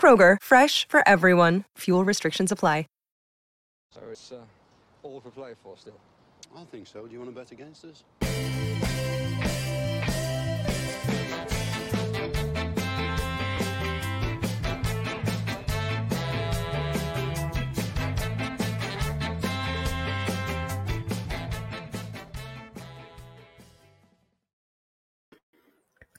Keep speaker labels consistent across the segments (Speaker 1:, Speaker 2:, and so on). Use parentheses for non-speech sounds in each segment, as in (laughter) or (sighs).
Speaker 1: Kroger, fresh for everyone. Fuel restrictions apply.
Speaker 2: So it's uh, all for play for still.
Speaker 3: I think so. Do you want to bet against us?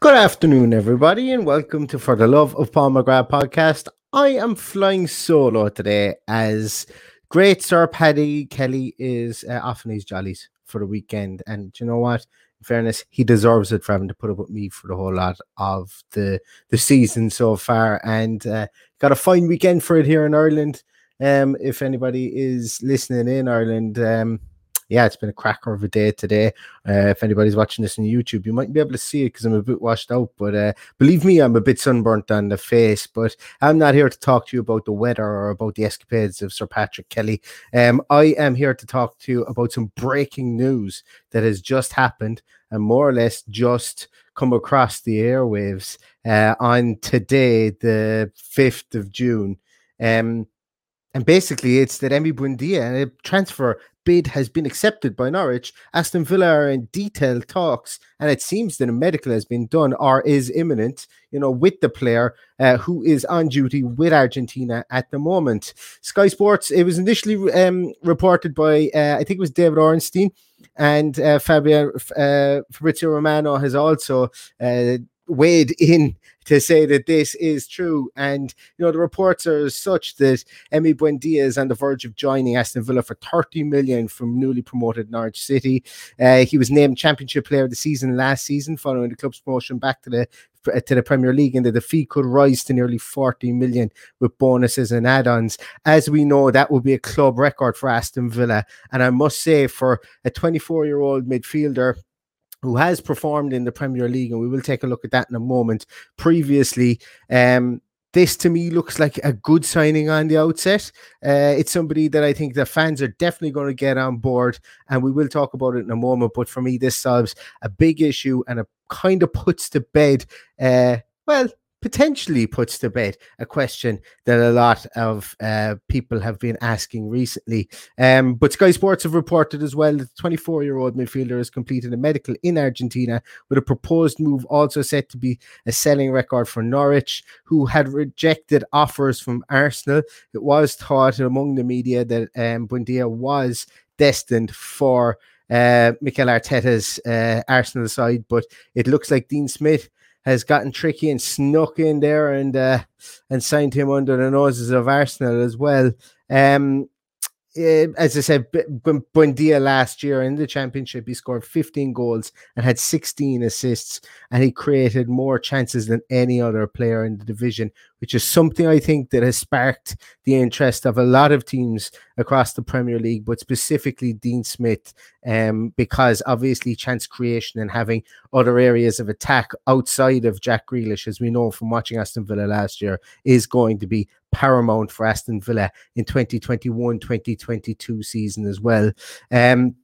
Speaker 4: Good afternoon, everybody, and welcome to For the Love of Paul McGrath podcast. I am flying solo today as great Sir Paddy Kelly is uh, off on his jollies for the weekend. And you know what? In fairness, he deserves it for having to put up with me for the whole lot of the the season so far. And uh, got a fine weekend for it here in Ireland. Um, if anybody is listening in Ireland, um, yeah, it's been a cracker of a day today. Uh, if anybody's watching this on YouTube, you might be able to see it because I'm a bit washed out. But uh, believe me, I'm a bit sunburnt on the face. But I'm not here to talk to you about the weather or about the escapades of Sir Patrick Kelly. Um, I am here to talk to you about some breaking news that has just happened and more or less just come across the airwaves uh, on today, the 5th of June. Um, and basically, it's that Emi Buendia and a transfer bid has been accepted by Norwich. Aston Villa are in detailed talks, and it seems that a medical has been done or is imminent, you know, with the player uh, who is on duty with Argentina at the moment. Sky Sports, it was initially um, reported by, uh, I think it was David Ornstein, and uh, Fabio, uh, Fabrizio Romano has also uh, weighed in (laughs) to say that this is true. And you know, the reports are such that Emi Buendia is on the verge of joining Aston Villa for 30 million from newly promoted Norwich City. Uh, he was named Championship Player of the Season last season, following the club's promotion back to the to the Premier League, and that the fee could rise to nearly 40 million with bonuses and add-ons. As we know, that will be a club record for Aston Villa, and I must say, for a 24-year-old midfielder who has performed in the Premier League, and we will take a look at that in a moment. Previously, um, this to me looks like a good signing on the outset. Uh, it's somebody that I think the fans are definitely going to get on board, and we will talk about it in a moment. But for me, this solves a big issue and it kind of puts to bed, uh, well, potentially puts to bed a question that a lot of uh, people have been asking recently. Um, but Sky Sports have reported as well that the 24 year old midfielder has completed a medical in Argentina with a proposed move also set to be a selling record for Norwich, who had rejected offers from Arsenal. It was thought among the media that um, Buendia was destined for. Uh, Mikel Arteta's uh, Arsenal side, but it looks like Dean Smith has gotten tricky and snuck in there and uh, and signed him under the noses of Arsenal as well. Um, as I said, Buendia last year in the championship, he scored 15 goals and had 16 assists, and he created more chances than any other player in the division, which is something I think that has sparked the interest of a lot of teams across the Premier League, but specifically Dean Smith, um, because obviously chance creation and having other areas of attack outside of Jack Grealish, as we know from watching Aston Villa last year, is going to be paramount for Aston Villa in 2021 2022 season as well. Um,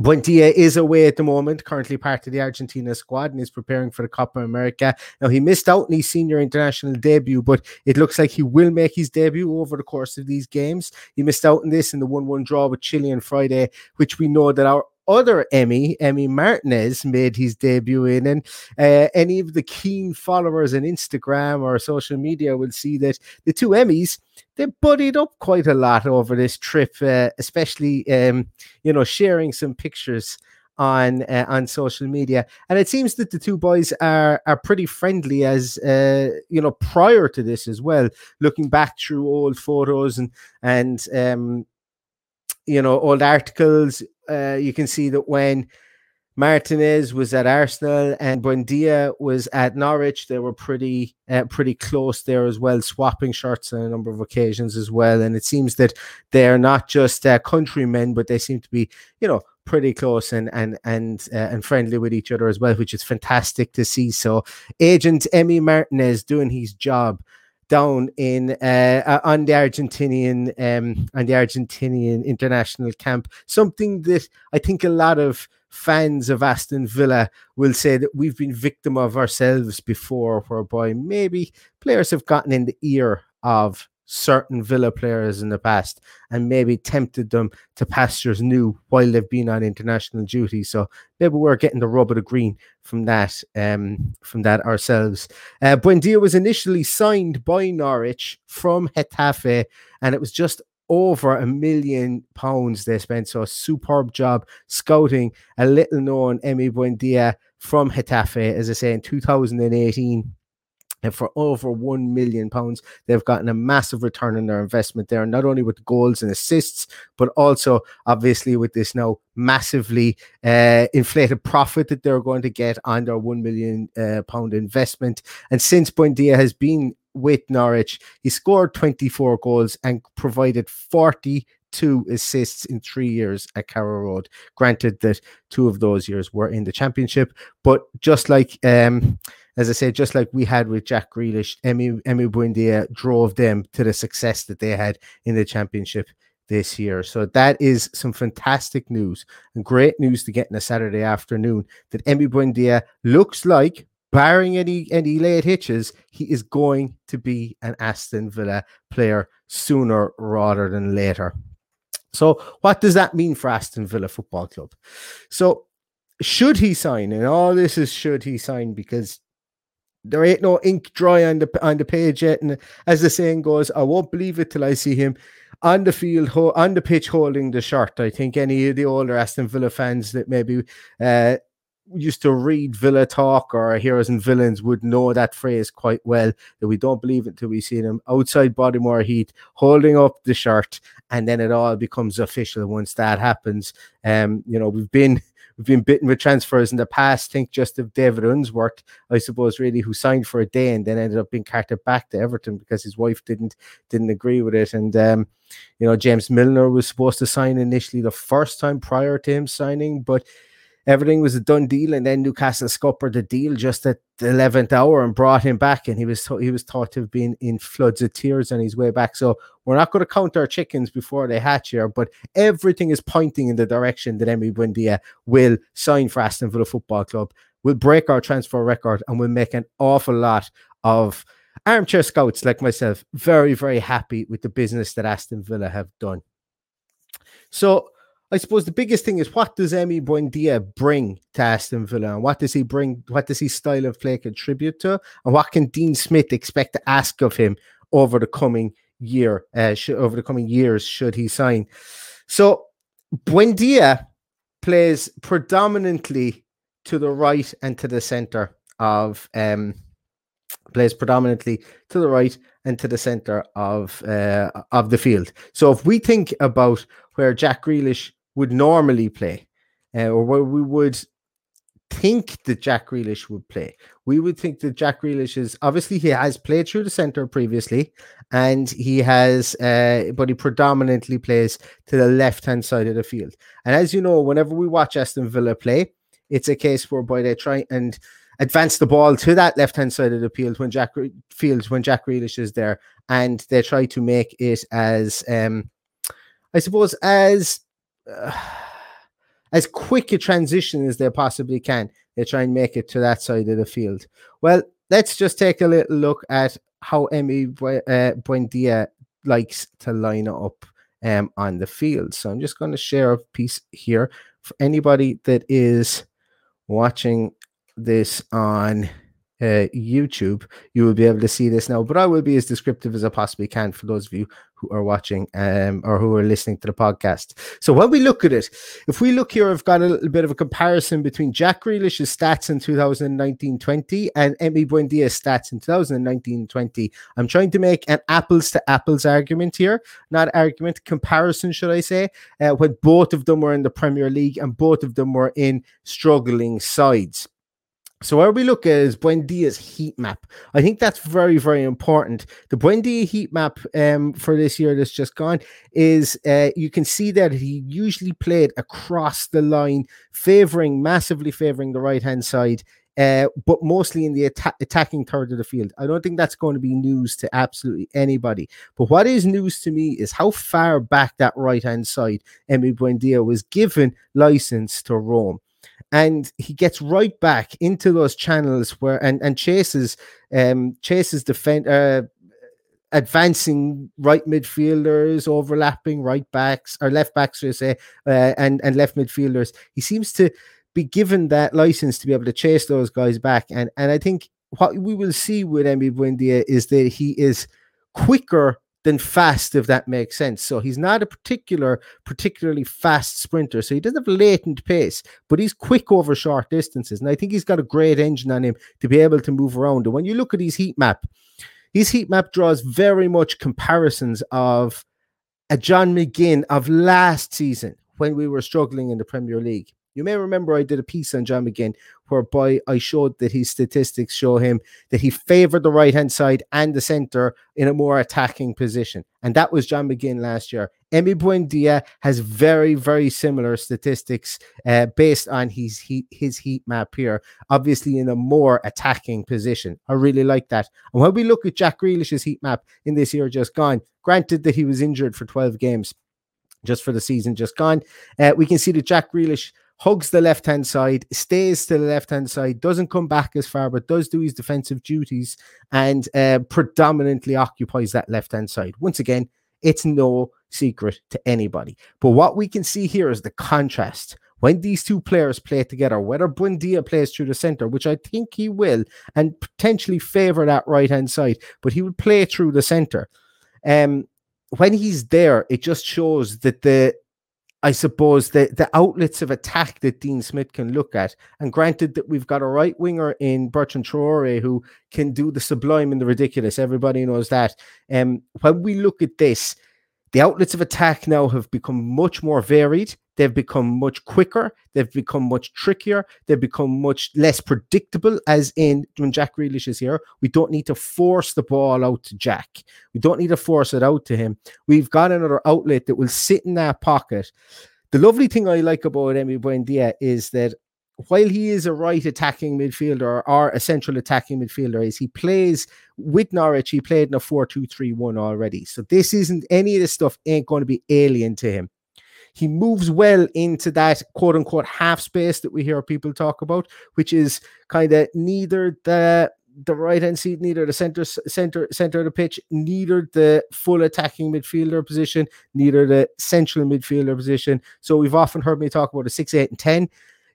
Speaker 4: Buendia is away at the moment, currently part of the Argentina squad, and is preparing for the Copa America. Now, he missed out on his senior international debut, but it looks like he will make his debut over the course of these games. He missed out on this in the 1 1 draw with Chile on Friday, which we know that our other Emi, Emi Martinez, made his debut in. And uh, any of the keen followers on Instagram or social media will see that the two Emis, they buddied up quite a lot over this trip, uh, especially, um, you know, sharing some pictures on uh, on social media and it seems that the two boys are are pretty friendly as uh, you know prior to this as well looking back through old photos and and um you know old articles uh, you can see that when Martinez was at Arsenal and Buendia was at Norwich, they were pretty uh, pretty close there as well, swapping shirts on a number of occasions as well. And it seems that they're not just uh, countrymen, but they seem to be, you know, pretty close and and and uh, and friendly with each other as well, which is fantastic to see. So, Agent Emi Martinez doing his job down in uh, on the Argentinian um, on the Argentinian international camp. Something that I think a lot of fans of Aston Villa will say that we've been victim of ourselves before, whereby maybe players have gotten in the ear of certain Villa players in the past and maybe tempted them to pastures new while they've been on international duty. So maybe we're getting the rub of the green from that, um, from that ourselves. Uh, Buendia was initially signed by Norwich from Getafe, and it was just over a million pounds they spent. So a superb job scouting a little known Emi Buendia from Getafe, as I say, in 2018 and for over one million pounds, they've gotten a massive return on their investment there, not only with goals and assists, but also obviously with this now massively uh, inflated profit that they're going to get on their one million uh, pound investment. And since Buendia has been with Norwich, he scored 24 goals and provided 40 two assists in three years at Carrow Road. Granted that two of those years were in the championship, but just like um, as I said, just like we had with Jack Grealish, Emi Emi Buendia drove them to the success that they had in the championship this year. So that is some fantastic news and great news to get in a Saturday afternoon that Emi Buendia looks like, barring any any late hitches, he is going to be an Aston Villa player sooner rather than later. So what does that mean for Aston Villa Football Club? So should he sign? And all this is should he sign because there ain't no ink dry on the on the page yet. And as the saying goes, I won't believe it till I see him on the field, ho- on the pitch, holding the shirt. I think any of the older Aston Villa fans that maybe uh, used to read Villa talk or Heroes and Villains would know that phrase quite well. That we don't believe it until we see them outside Bodymoor Heath holding up the shirt, and then it all becomes official once that happens. Um, you know, we've been (laughs) we've been bitten with transfers in the past. Think just of David Unsworth, I suppose, really, who signed for a day and then ended up being carted back to Everton because his wife didn't didn't agree with it. And um, you know, James Milner was supposed to sign initially the first time prior to him signing, but everything was a done deal, and then Newcastle scuppered the deal just at the eleventh hour and brought him back, and he was he was thought to have been in floods of tears on his way back. So we're not going to count our chickens before they hatch here, but everything is pointing in the direction that Emi Buendia will sign for Aston Villa Football Club. We'll break our transfer record, and we'll make an awful lot of armchair scouts like myself very very happy with the business that Aston Villa have done. So I suppose the biggest thing is what does Emi Buendia bring to Aston Villa, and what does he bring? What does his style of play contribute to, and what can Dean Smith expect to ask of him over the coming year? Uh, sh- over the coming years, should he sign? So Buendia plays predominantly to the right and to the center of um, plays predominantly to the right and to the center of uh, of the field. So if we think about where Jack Grealish would normally play, uh, or where we would think that Jack Grealish would play. We would think that Jack Grealish is obviously he has played through the center previously, and he has, uh, but he predominantly plays to the left hand side of the field. And as you know, whenever we watch Aston Villa play, it's a case whereby they try and advance the ball to that left hand side of the field when Jack field when Jack Grealish is there, and they try to make it as, um, I suppose, as uh, (sighs) as quick a transition as they possibly can. They try and make it to that side of the field. Well, let's just take a little look at how Emi uh, Buendia likes to line up um, on the field. So I'm just going to share a piece here for anybody that is watching this on uh, YouTube, you will be able to see this now. But I will be as descriptive as I possibly can for those of you who are watching um, or who are listening to the podcast. So when we look at it, if we look here, I've got a little bit of a comparison between Jack Grealish's stats in 2019-20 and Emi Buendia's stats in 2019-20. I'm trying to make an apples to apples argument here, not argument, comparison, should I say, uh, when both of them were in the Premier League and both of them were in struggling sides. So where we look at is Buendia's heat map. I think that's very, very important. The Buendia heat map um, for this year that's just gone is uh, you can see that he usually played across the line, favoring massively favoring the right hand side. Uh, but mostly in the atta- attacking third of the field. I don't think that's going to be news to absolutely anybody. But what is news to me is how far back that right hand side Emi Buendia was given license to roam and he gets right back into those channels where and and chases um chases defend uh advancing right midfielders overlapping right backs or left backs should I say uh, and and left midfielders. He seems to be given that license to be able to chase those guys back and and I think what we will see with Emi Buendia is that he is quicker than fast, if that makes sense. So he's not a particular, particularly fast sprinter. So he doesn't have latent pace, but he's quick over short distances. And I think he's got a great engine on him to be able to move around. And when you look at his heat map, his heat map draws very much comparisons of a John McGinn of last season when we were struggling in the Premier League. You may remember I did a piece on John McGinn whereby I showed that his statistics show him that he favored the right hand side and the center in a more attacking position. And that was John McGinn last year. Emi Buendia has very, very similar statistics uh, based on his heat, his heat map here, obviously in a more attacking position. I really like that. And when we look at Jack Grealish's heat map in this year just gone, granted that he was injured for 12 games just for the season just gone, uh, we can see that Jack Grealish hugs the left hand side, stays to the left hand side, doesn't come back as far, but does do his defensive duties and uh, predominantly occupies that left hand side. Once again, it's no secret to anybody. But what we can see here is the contrast. When these two players play together, whether Buendia plays through the center, which I think he will, and potentially favor that right hand side, but he will play through the center. Um, when he's there, it just shows that the I suppose the the outlets of attack that Dean Smith can look at. And granted that we've got a right winger in Bertrand Traore who can do the sublime and the ridiculous. Everybody knows that. Um, when we look at this, the outlets of attack now have become much more varied. They've become much quicker. They've become much trickier. They've become much less predictable. As in, when Jack Grealish is here, we don't need to force the ball out to Jack. We don't need to force it out to him. We've got another outlet that will sit in that pocket. The lovely thing I like about Emi Buendia is that while he is a right attacking midfielder or a central attacking midfielder, is he plays with Norwich, he played in a 4 2 3 1 already. So this isn't any of this stuff ain't going to be alien to him. He moves well into that quote unquote half space that we hear people talk about, which is kind of neither the the right hand seat, neither the center center center of the pitch, neither the full attacking midfielder position, neither the central midfielder position. So we've often heard me talk about a six, eight, and ten.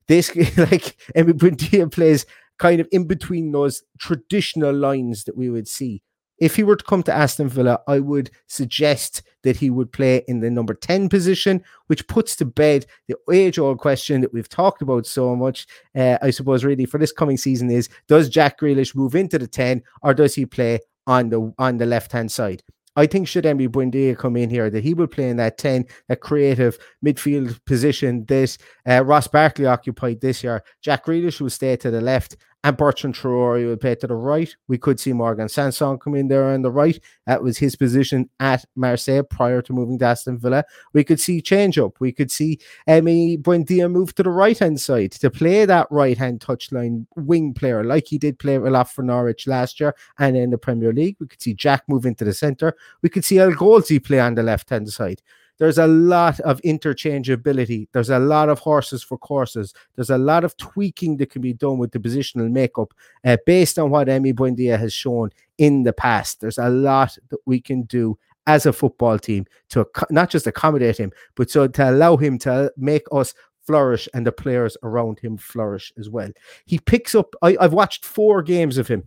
Speaker 4: This (laughs) like Emi Buendia plays kind of in between those traditional lines that we would see if he were to come to Aston Villa, I would suggest that he would play in the number 10 position, which puts to bed the age old question that we've talked about so much. Uh, I suppose, really, for this coming season is does Jack Grealish move into the 10 or does he play on the on the left hand side? I think should Emi Buendia come in here, that he will play in that 10, that creative midfield position that uh, Ross Barkley occupied this year. Jack Grealish will stay to the left and Bertrand Traore would play to the right. We could see Morgan Sanson come in there on the right. That was his position at Marseille prior to moving to Aston Villa. We could see change up. We could see Emi Buendia move to the right hand side to play that right hand touchline wing player like he did play a lot for Norwich last year and in the Premier League. We could see Jack move into the centre. We could see El Ghazi play on the left hand side there's a lot of interchangeability. There's a lot of horses for courses. There's a lot of tweaking that can be done with the positional makeup uh, based on what Emi Buendia has shown in the past. There's a lot that we can do as a football team to not just accommodate him, but so to allow him to make us flourish and the players around him flourish as well. He picks up, I, I've watched four games of him.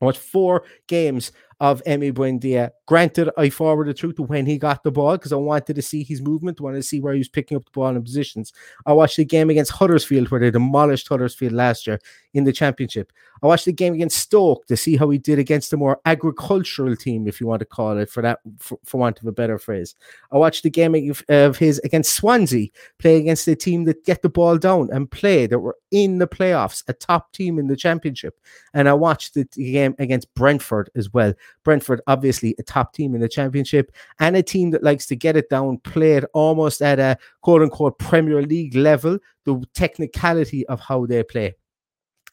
Speaker 4: I watched four games of Emi Buendia. Granted, I forwarded through to when he got the ball because I wanted to see his movement, wanted to see where he was picking up the ball in positions. I watched the game against Huddersfield where they demolished Huddersfield last year in the championship. I watched the game against Stoke to see how he did against a more agricultural team, if you want to call it, for that, for, for want of a better phrase. I watched the game of his against Swansea, play against a team that get the ball down and play that were in the playoffs, a top team in the championship. And I watched the game against Brentford as well. Brentford, obviously a top team in the championship and a team that likes to get it down, play it almost at a quote unquote Premier League level, the technicality of how they play.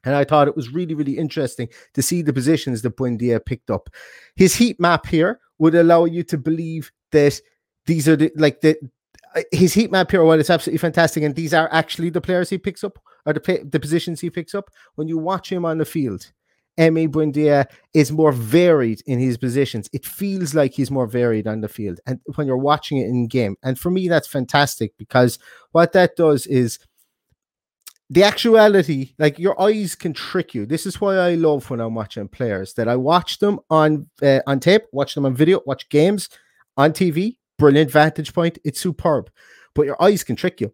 Speaker 4: And I thought it was really, really interesting to see the positions that Buendia picked up. His heat map here would allow you to believe that these are the like the uh, his heat map here, well, it's absolutely fantastic, and these are actually the players he picks up or the the positions he picks up. When you watch him on the field, Emi Buendia is more varied in his positions. It feels like he's more varied on the field, and when you're watching it in game, and for me, that's fantastic because what that does is the actuality, like your eyes can trick you. This is why I love when I'm watching players that I watch them on uh, on tape, watch them on video, watch games on TV. Brilliant vantage point. It's superb, but your eyes can trick you.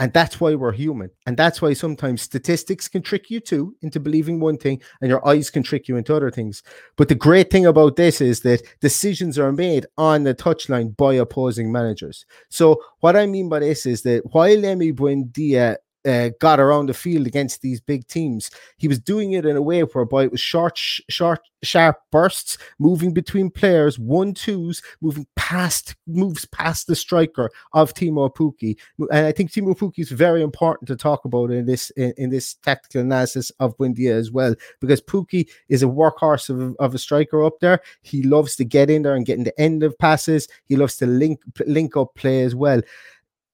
Speaker 4: And that's why we're human. And that's why sometimes statistics can trick you too into believing one thing and your eyes can trick you into other things. But the great thing about this is that decisions are made on the touchline by opposing managers. So, what I mean by this is that while Emi Buendia uh, got around the field against these big teams. He was doing it in a way whereby it was short, sh- short, sharp bursts, moving between players, one twos, moving past, moves past the striker of Teemu Pukki. And I think Teemu Pukki is very important to talk about in this in, in this tactical analysis of Buendia as well, because Pukki is a workhorse of, of a striker up there. He loves to get in there and get in the end of passes. He loves to link link up play as well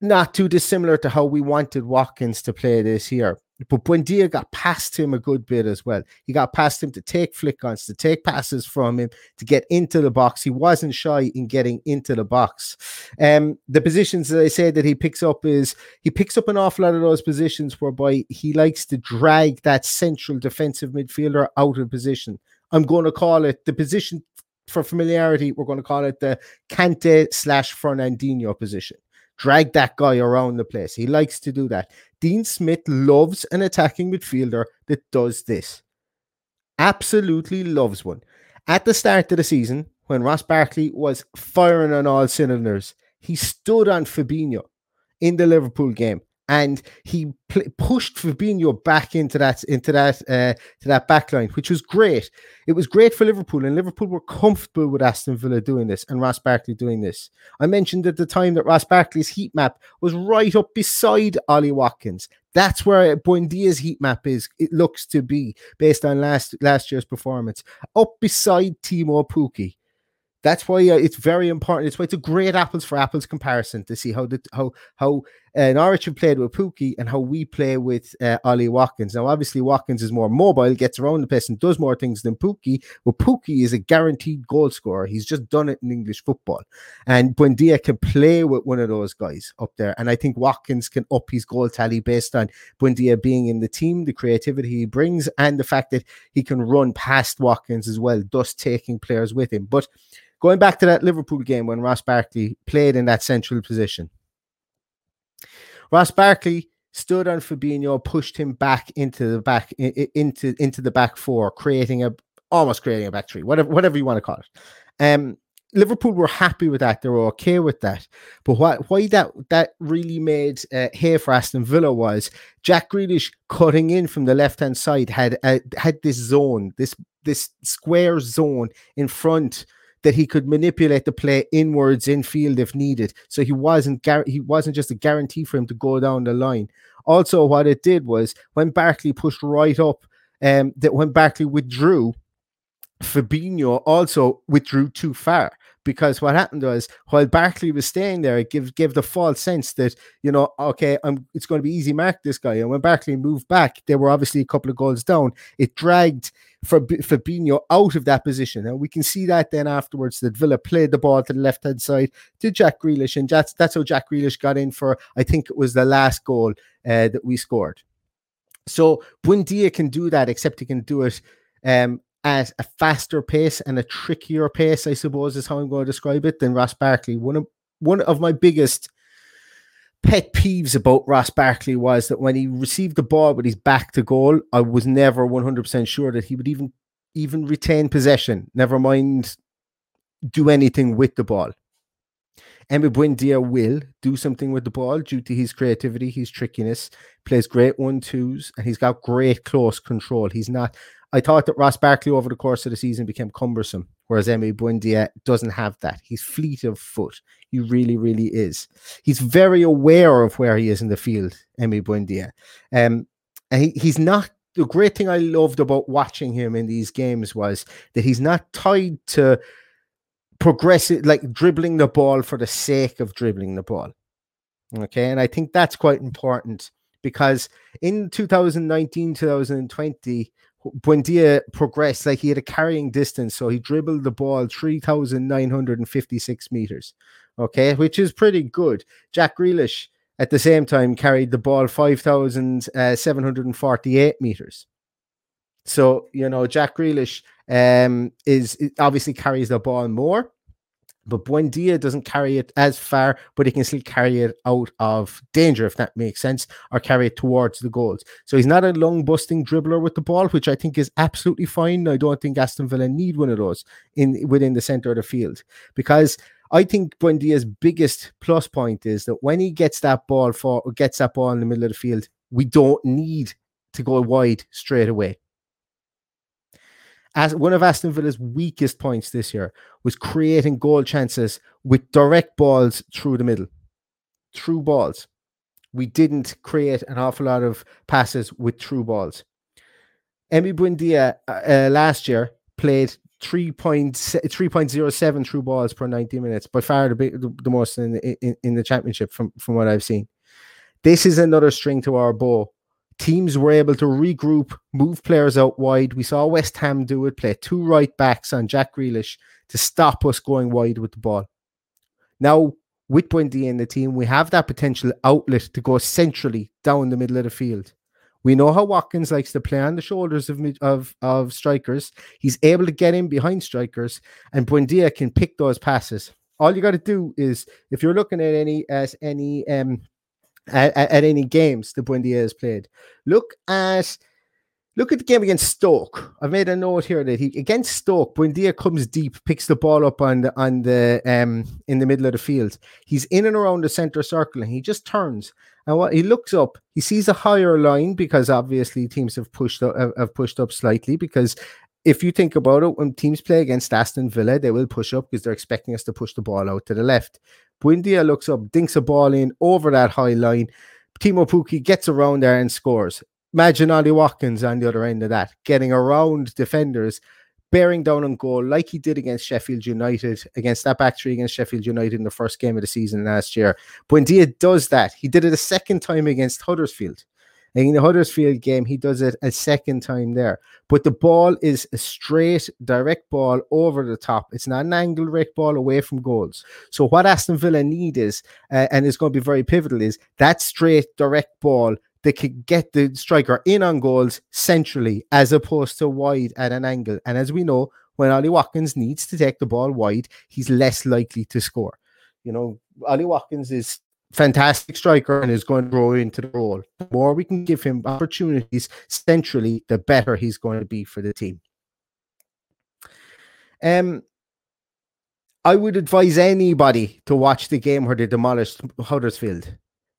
Speaker 4: not too dissimilar to how we wanted Watkins to play this year. But Buendia got past him a good bit as well. He got past him to take flick ons, to take passes from him, to get into the box. He wasn't shy in getting into the box. Um, the positions that I say that he picks up is he picks up an awful lot of those positions whereby he likes to drag that central defensive midfielder out of position. I'm going to call it the position for familiarity. We're going to call it the Kante slash Fernandinho position drag that guy around the place. He likes to do that. Dean Smith loves an attacking midfielder that does this. Absolutely loves one. At the start of the season, when Ross Barkley was firing on all cylinders, he stood on Fabinho in the Liverpool game and he pl- pushed Fabinho back into that into that uh, to that back line, which was great. It was great for Liverpool, and Liverpool were comfortable with Aston Villa doing this and Ross Barkley doing this. I mentioned at the time that Ross Barkley's heat map was right up beside Ollie Watkins. That's where Buendia's heat map is. It looks to be based on last last year's performance, up beside Teemu Pukki that's why uh, it's very important. It's why it's a great apples for apples comparison to see how the how how uh, Norwich have played with Pukki and how we play with uh, Ollie Watkins. Now, obviously, Watkins is more mobile, gets around the place, and does more things than Pukki. But Pukki is a guaranteed goal scorer. He's just done it in English football, and Buendia can play with one of those guys up there. And I think Watkins can up his goal tally based on Buendia being in the team, the creativity he brings, and the fact that he can run past Watkins as well, thus taking players with him. But Going back to that Liverpool game when Ross Barkley played in that central position, Ross Barkley stood on Fabinho, pushed him back into the back into into the back four, creating a almost creating a back three, whatever whatever you want to call it. Um, Liverpool were happy with that. They were okay with that. But what why that that really made uh, hay for Aston Villa was Jack Grealish cutting in from the left hand side had uh, had this zone, this this square zone in front that he could manipulate the play inwards in field if needed. So he wasn't gar- he wasn't just a guarantee for him to go down the line. Also, what it did was when Barkley pushed right up, um, that when Barkley withdrew, Fabinho also withdrew too far because what happened was while Barkley was staying there, it gave gave the false sense that you know, okay, I'm it's going to be easy mark this guy. And when Barkley moved back, they were obviously a couple of goals down. It dragged Fabinho out of that position, and we can see that then afterwards that Villa played the ball to the left hand side to Jack Grealish, and that's that's how Jack Grealish got in for I think it was the last goal uh, that we scored. So Buendia can do that, except he can do it um, at a faster pace and a trickier pace, I suppose is how I'm going to describe it, than Ross Barkley. One of one of my biggest pet peeves about Ross Barkley was that when he received the ball with his back to goal, I was never 100% sure that he would even even retain possession, never mind do anything with the ball. Emi Buendia will do something with the ball due to his creativity, his trickiness, plays great one twos, and he's got great close control. He's not I thought that Ross Barkley over the course of the season became cumbersome, whereas Emi Buendia doesn't have that. He's fleet of foot. He really, really is. He's very aware of where he is in the field, Emi Buendia. Um, and he, he's not the great thing I loved about watching him in these games was that he's not tied to progressive like dribbling the ball for the sake of dribbling the ball. Okay, and I think that's quite important because in 2019 2020 Buendia progressed like he had a carrying distance, so he dribbled the ball 3,956 meters, okay, which is pretty good. Jack Grealish at the same time carried the ball 5,748 meters. So, you know, Jack Grealish um, is obviously carries the ball more. But Buendia doesn't carry it as far, but he can still carry it out of danger, if that makes sense, or carry it towards the goals. So he's not a long busting dribbler with the ball, which I think is absolutely fine. I don't think Aston Villa need one of those in within the center of the field because I think Buendia's biggest plus point is that when he gets that ball for gets that ball in the middle of the field, we don't need to go wide straight away as one of Aston Villa's weakest points this year was creating goal chances with direct balls through the middle, through balls. We didn't create an awful lot of passes with true balls. Emi Buendia uh, uh, last year played 3.07 true balls per 90 minutes, by far the, big, the, the most in in, in the championship from, from what I've seen. This is another string to our bow teams were able to regroup, move players out wide. We saw West Ham do it, play two right backs on Jack Grealish to stop us going wide with the ball. Now, with Buendia in the team, we have that potential outlet to go centrally down the middle of the field. We know how Watkins likes to play on the shoulders of, of, of strikers. He's able to get in behind strikers, and Buendia can pick those passes. All you got to do is, if you're looking at any as any um, at, at, any games the Buendia has played. Look at look at the game against Stoke. I've made a note here that he against Stoke, Buendia comes deep, picks the ball up on the on the um in the middle of the field. He's in and around the center circle and he just turns. And what he looks up, he sees a higher line because obviously teams have pushed up, have pushed up slightly because if you think about it, when teams play against Aston Villa, they will push up because they're expecting us to push the ball out to the left. Buendia looks up, dinks a ball in over that high line. Teemu Pukki gets around there and scores. Imagine Ollie Watkins on the other end of that, getting around defenders, bearing down on goal like he did against Sheffield United, against that back three against Sheffield United in the first game of the season last year. Buendia does that. He did it a second time against Huddersfield. In the Huddersfield game, he does it a second time there. But the ball is a straight, direct ball over the top. It's not an angle direct ball away from goals. So what Aston Villa need is, uh, and it's going to be very pivotal, is that straight, direct ball that could get the striker in on goals centrally as opposed to wide at an angle. And as we know, when Ollie Watkins needs to take the ball wide, he's less likely to score. You know, Ollie Watkins is fantastic striker and is going to grow into the role. The more we can give him opportunities centrally, the better he's going to be for the team. Um, I would advise anybody to watch the game where they demolished Huddersfield.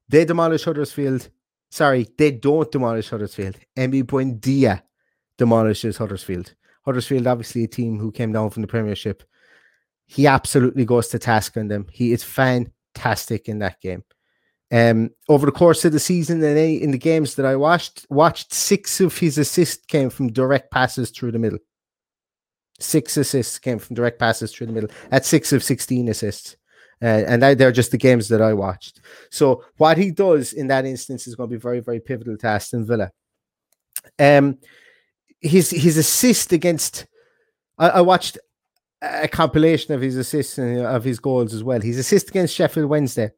Speaker 4: They demolished Huddersfield. Sorry, they don't demolish Huddersfield. Emi Buendia demolishes Huddersfield. Huddersfield, obviously, a team who came down from the Premiership. He absolutely goes to task on them. He is fantastic in that game. Um, over the course of the season and in the games that I watched, watched six of his assists came from direct passes through the middle. Six assists came from direct passes through the middle. At six of sixteen assists, uh, and they're just the games that I watched. So what he does in that instance is going to be very, very pivotal to Aston Villa. Um, his his assist against, I, I watched a compilation of his assists and of his goals as well. His assist against Sheffield Wednesday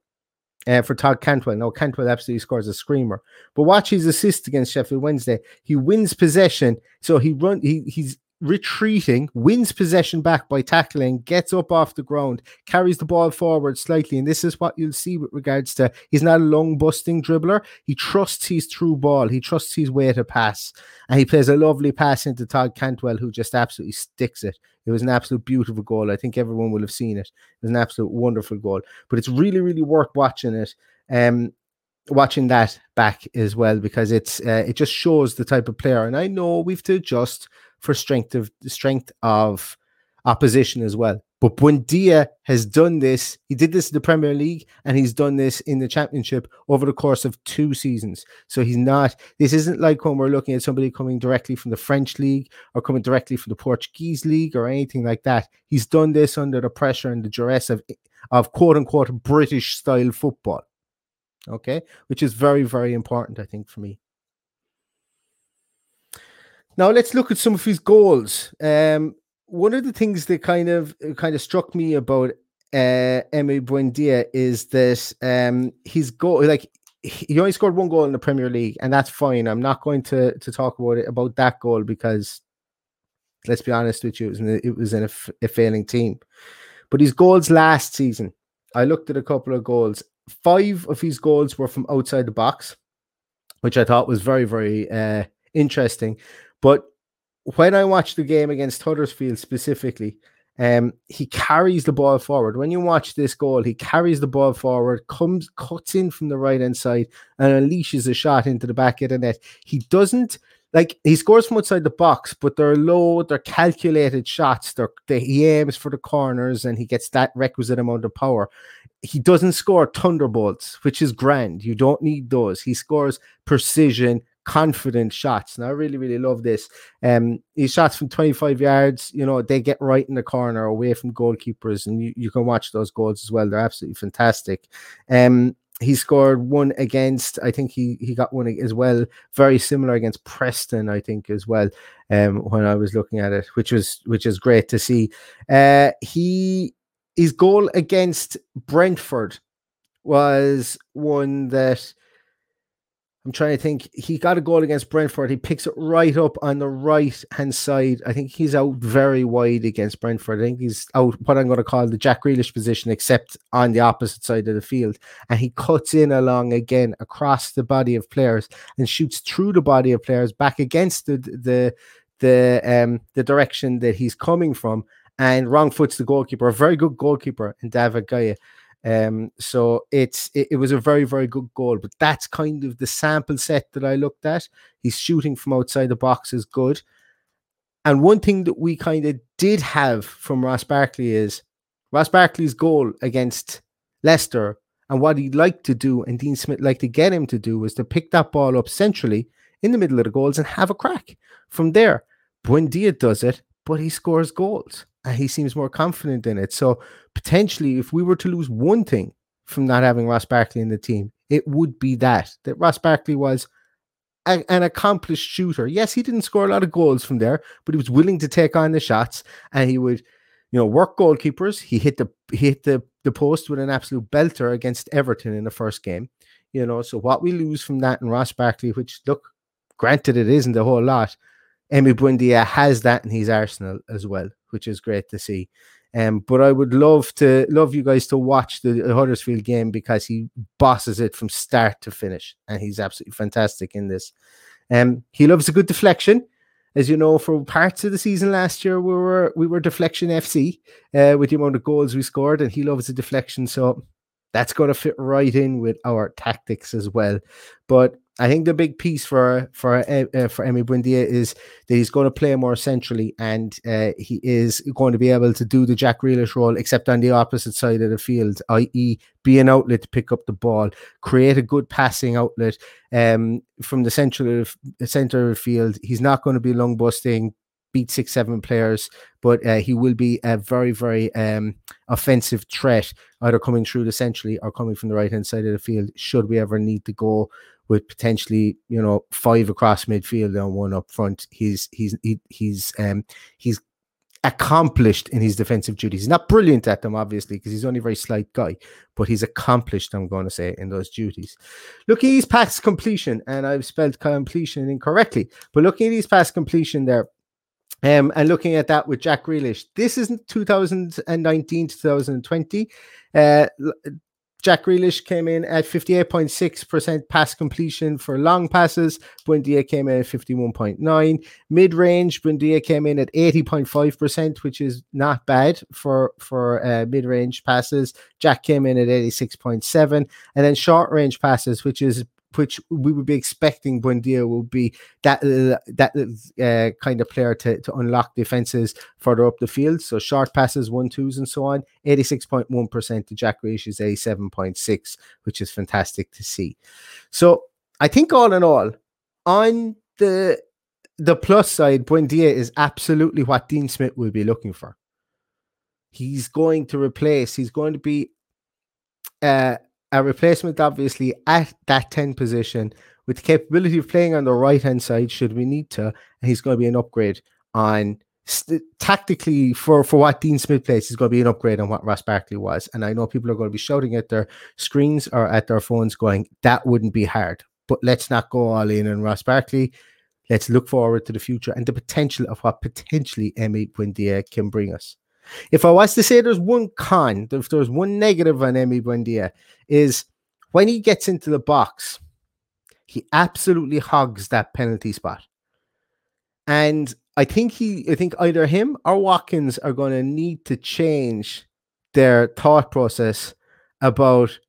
Speaker 4: uh, for Todd Cantwell. No, Cantwell absolutely scores a screamer. But watch his assist against Sheffield Wednesday. He wins possession, so he run. He he's retreating, wins possession back by tackling, gets up off the ground, carries the ball forward slightly. And this is what you'll see with regards to he's not a long busting dribbler. He trusts his through ball, he trusts his way to pass. And he plays a lovely pass into Todd Cantwell, who just absolutely sticks it. It was an absolute beautiful goal. I think everyone will have seen it. It was an absolute wonderful goal. But it's really, really worth watching it. Um, watching that back as well because it's uh, it just shows the type of player and I know we've to adjust for strength of strength of opposition as well. But Buendia has done this. He did this in the Premier League and he's done this in the Championship over the course of two seasons. So he's not, this isn't like when we're looking at somebody coming directly from the French League or coming directly from the Portuguese League or anything like that. He's done this under the pressure and the duress of, of quote unquote British style football. Okay. Which is very, very important, I think, for me. Now let's look at some of his goals. Um, one of the things that kind of kind of struck me about uh, Emi Buendia is that um, his goal, like he only scored one goal in the Premier League, and that's fine. I'm not going to to talk about it about that goal because let's be honest with you, it was in a, it was in a, a failing team. But his goals last season, I looked at a couple of goals. Five of his goals were from outside the box, which I thought was very very uh, interesting. But when I watch the game against Huddersfield specifically, um, he carries the ball forward. When you watch this goal, he carries the ball forward, comes, cuts in from the right hand side, and unleashes a shot into the back of the net. He doesn't like he scores from outside the box, but they're low, they're calculated shots. They're they, he aims for the corners and he gets that requisite amount of power. He doesn't score thunderbolts, which is grand. You don't need those. He scores precision, confident shots. And I really, really love this. Um, these shots from 25 yards, you know, they get right in the corner away from goalkeepers, and you, you can watch those goals as well. They're absolutely fantastic. Um, he scored one against i think he he got one as well very similar against preston i think as well um when i was looking at it which was which is great to see uh he his goal against brentford was one that I'm trying to think. He got a goal against Brentford. He picks it right up on the right hand side. I think he's out very wide against Brentford. I think he's out what I'm going to call the Jack Grealish position, except on the opposite side of the field. And he cuts in along again across the body of players and shoots through the body of players back against the the the um the direction that he's coming from and wrong foots the goalkeeper. A very good goalkeeper in David Raya. Um, so it's it, it, was a very very good goal, but that's kind of the sample set that I looked at. He's shooting from outside the box is good, and one thing that we kind of did have from Ross Barkley is Ross Barkley's goal against Leicester, and what he'd like to do, and Dean Smith liked to get him to do, was to pick that ball up centrally in the middle of the goals and have a crack from there. Buendia does it, but he scores goals and he seems more confident in it. So potentially, if we were to lose one thing from not having Ross Barkley in the team, it would be that that Ross Barkley was a, an accomplished shooter. Yes, he didn't score a lot of goals from there, but he was willing to take on the shots, and he would, you know, work goalkeepers. He hit the he hit the the post with an absolute belter against Everton in the first game. You know, so what we lose from that in Ross Barkley, which look, granted, it isn't a whole lot. Emi Buendia has that in his arsenal as well which is great to see. Um, but I would love to love you guys to watch the, Huddersfield game because he bosses it from start to finish, and he's absolutely fantastic in this. Um, he loves a good deflection. as you know, for parts of the season last year, we were we were deflection FC uh, with the amount of goals we scored, and he loves a deflection. So that's going to fit right in with our tactics as well. But I think the big piece for for uh, for Emi Buendia is that he's going to play more centrally, and uh, he is going to be able to do the Jack Grealish role, except on the opposite side of the field, i.e., be an outlet to pick up the ball, create a good passing outlet um, from the central center of the field. He's not going to be long busting, beat six, seven players, but uh, he will be a very, very um, offensive threat, either coming through the centrally or coming from the right hand side of the field. Should we ever need to go with potentially you know five across midfield and one up front. He's he's he, he's um he's accomplished in his defensive duties. He's not brilliant at them, obviously, because he's only a very slight guy, but he's accomplished, I'm going to say, in those duties. Looking at his pass completion, and I've spelled completion incorrectly, but looking at his pass completion there, um, and looking at that with Jack Grealish, this isn't 2019 2020. Uh, Jack Grealish came in at 58.6% pass completion for long passes. Buendia came in at 51.9. Mid range, Buendia came in at 80.5%, which is not bad for, for uh, mid range passes. Jack came in at 86.7. And then short range passes, which is which we would be expecting Buendia will be that uh, that uh, kind of player to, to unlock defenses further up the field. So short passes, one twos, and so on. Eighty six point one percent to Jack point six, which is fantastic to see. So I think all in all, on the the plus side, Buendia is absolutely what Dean Smith will be looking for. He's going to replace. He's going to be. Uh, a replacement, obviously, at that 10 position with the capability of playing on the right hand side, should we need to. And he's going to be an upgrade on st- tactically for, for what Dean Smith plays, He's going to be an upgrade on what Ross Barkley was. And I know people are going to be shouting at their screens or at their phones, going, that wouldn't be hard. But let's not go all in on Ross Barkley. Let's look forward to the future and the potential of what potentially Emi Buendia can bring us. If I was to say there's one con, if there's one negative on Emi Buendia, is when he gets into the box, he absolutely hogs that penalty spot. And I think he, I think either him or Watkins are going to need to change their thought process about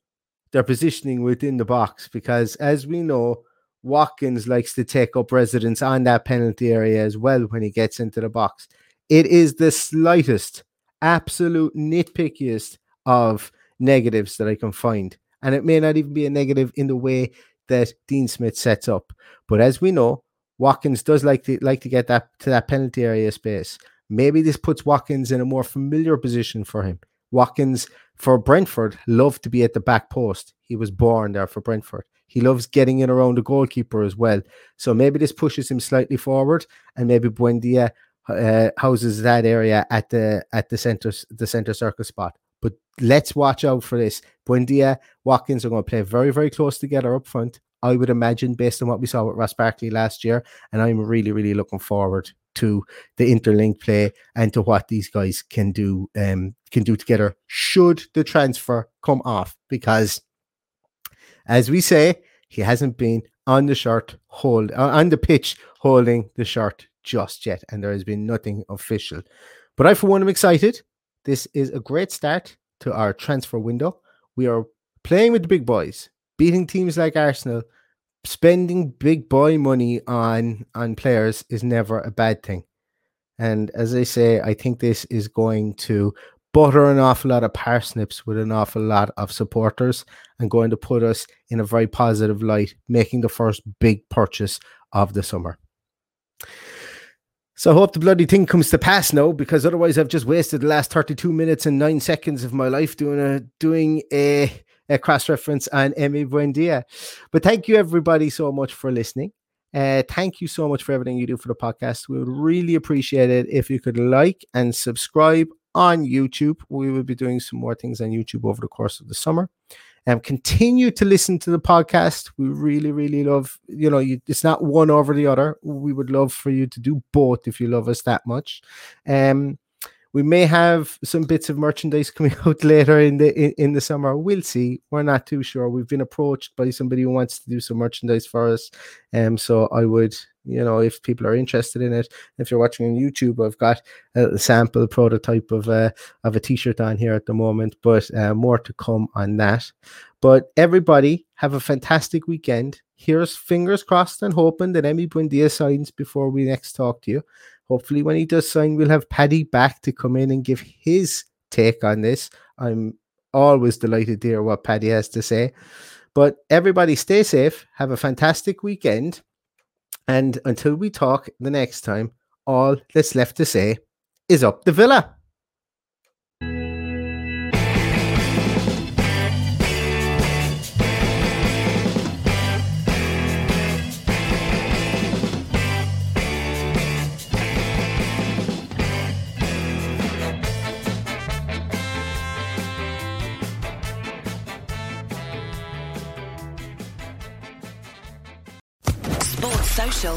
Speaker 4: their positioning within the box because, as we know, Watkins likes to take up residence on that penalty area as well when he gets into the box. It is the slightest, absolute nitpickiest of negatives that I can find. And it may not even be a negative in the way that Dean Smith sets up. But as we know, Watkins does like to like to get that to that penalty area space. Maybe this puts Watkins in a more familiar position for him. Watkins for Brentford loved to be at the back post. He was born there for Brentford. He loves getting in around the goalkeeper as well. So maybe this pushes him slightly forward, and maybe Buendia uh, houses that area at the at the center the center circle spot. But let's watch out for this. Buendia, Watkins are going to play very very close together up front. I would imagine based on what we saw with Ross Barkley last year, and I'm really really looking forward to the interlink play and to what these guys can do um, can do together. Should the transfer come off, because as we say, he hasn't been on the shirt hold uh, on the pitch holding the shirt just yet, and there has been nothing official. But I, for one, am excited. This is a great start to our transfer window. We are playing with the big boys, beating teams like Arsenal. Spending big boy money on on players is never a bad thing. And as I say, I think this is going to butter an awful lot of parsnips with an awful lot of supporters and going to put us in a very positive light, making the first big purchase of the summer. So I hope the bloody thing comes to pass now, because otherwise I've just wasted the last 32 minutes and nine seconds of my life doing a doing a, a cross reference on Emi Buendia. But thank you everybody so much for listening. Uh, thank you so much for everything you do for the podcast. We would really appreciate it if you could like and subscribe on YouTube. We will be doing some more things on YouTube over the course of the summer. Um, continue to listen to the podcast. We really, really love, you know, you, it's not one over the other. We would love for you to do both if you love us that much. Um, we may have some bits of merchandise (laughs) coming out later in the in, in, the summer. We'll see. We're not too sure. We've been approached by somebody who wants to do some merchandise for us. Um, so I would you know, if people are interested in it. If you're watching on YouTube, I've got a sample prototype of a of a t-shirt on here at the moment, but uh, more to come on that. But everybody have a fantastic weekend. Here's fingers crossed and hoping that Emi Buendia signs before we next talk to you. Hopefully, when he does sign, we'll have Paddy back to come in and give his take on this. I'm always delighted to hear what Paddy has to say. But everybody, stay safe. Have a fantastic weekend. And until we talk the next time, all that's left to say is up the villa.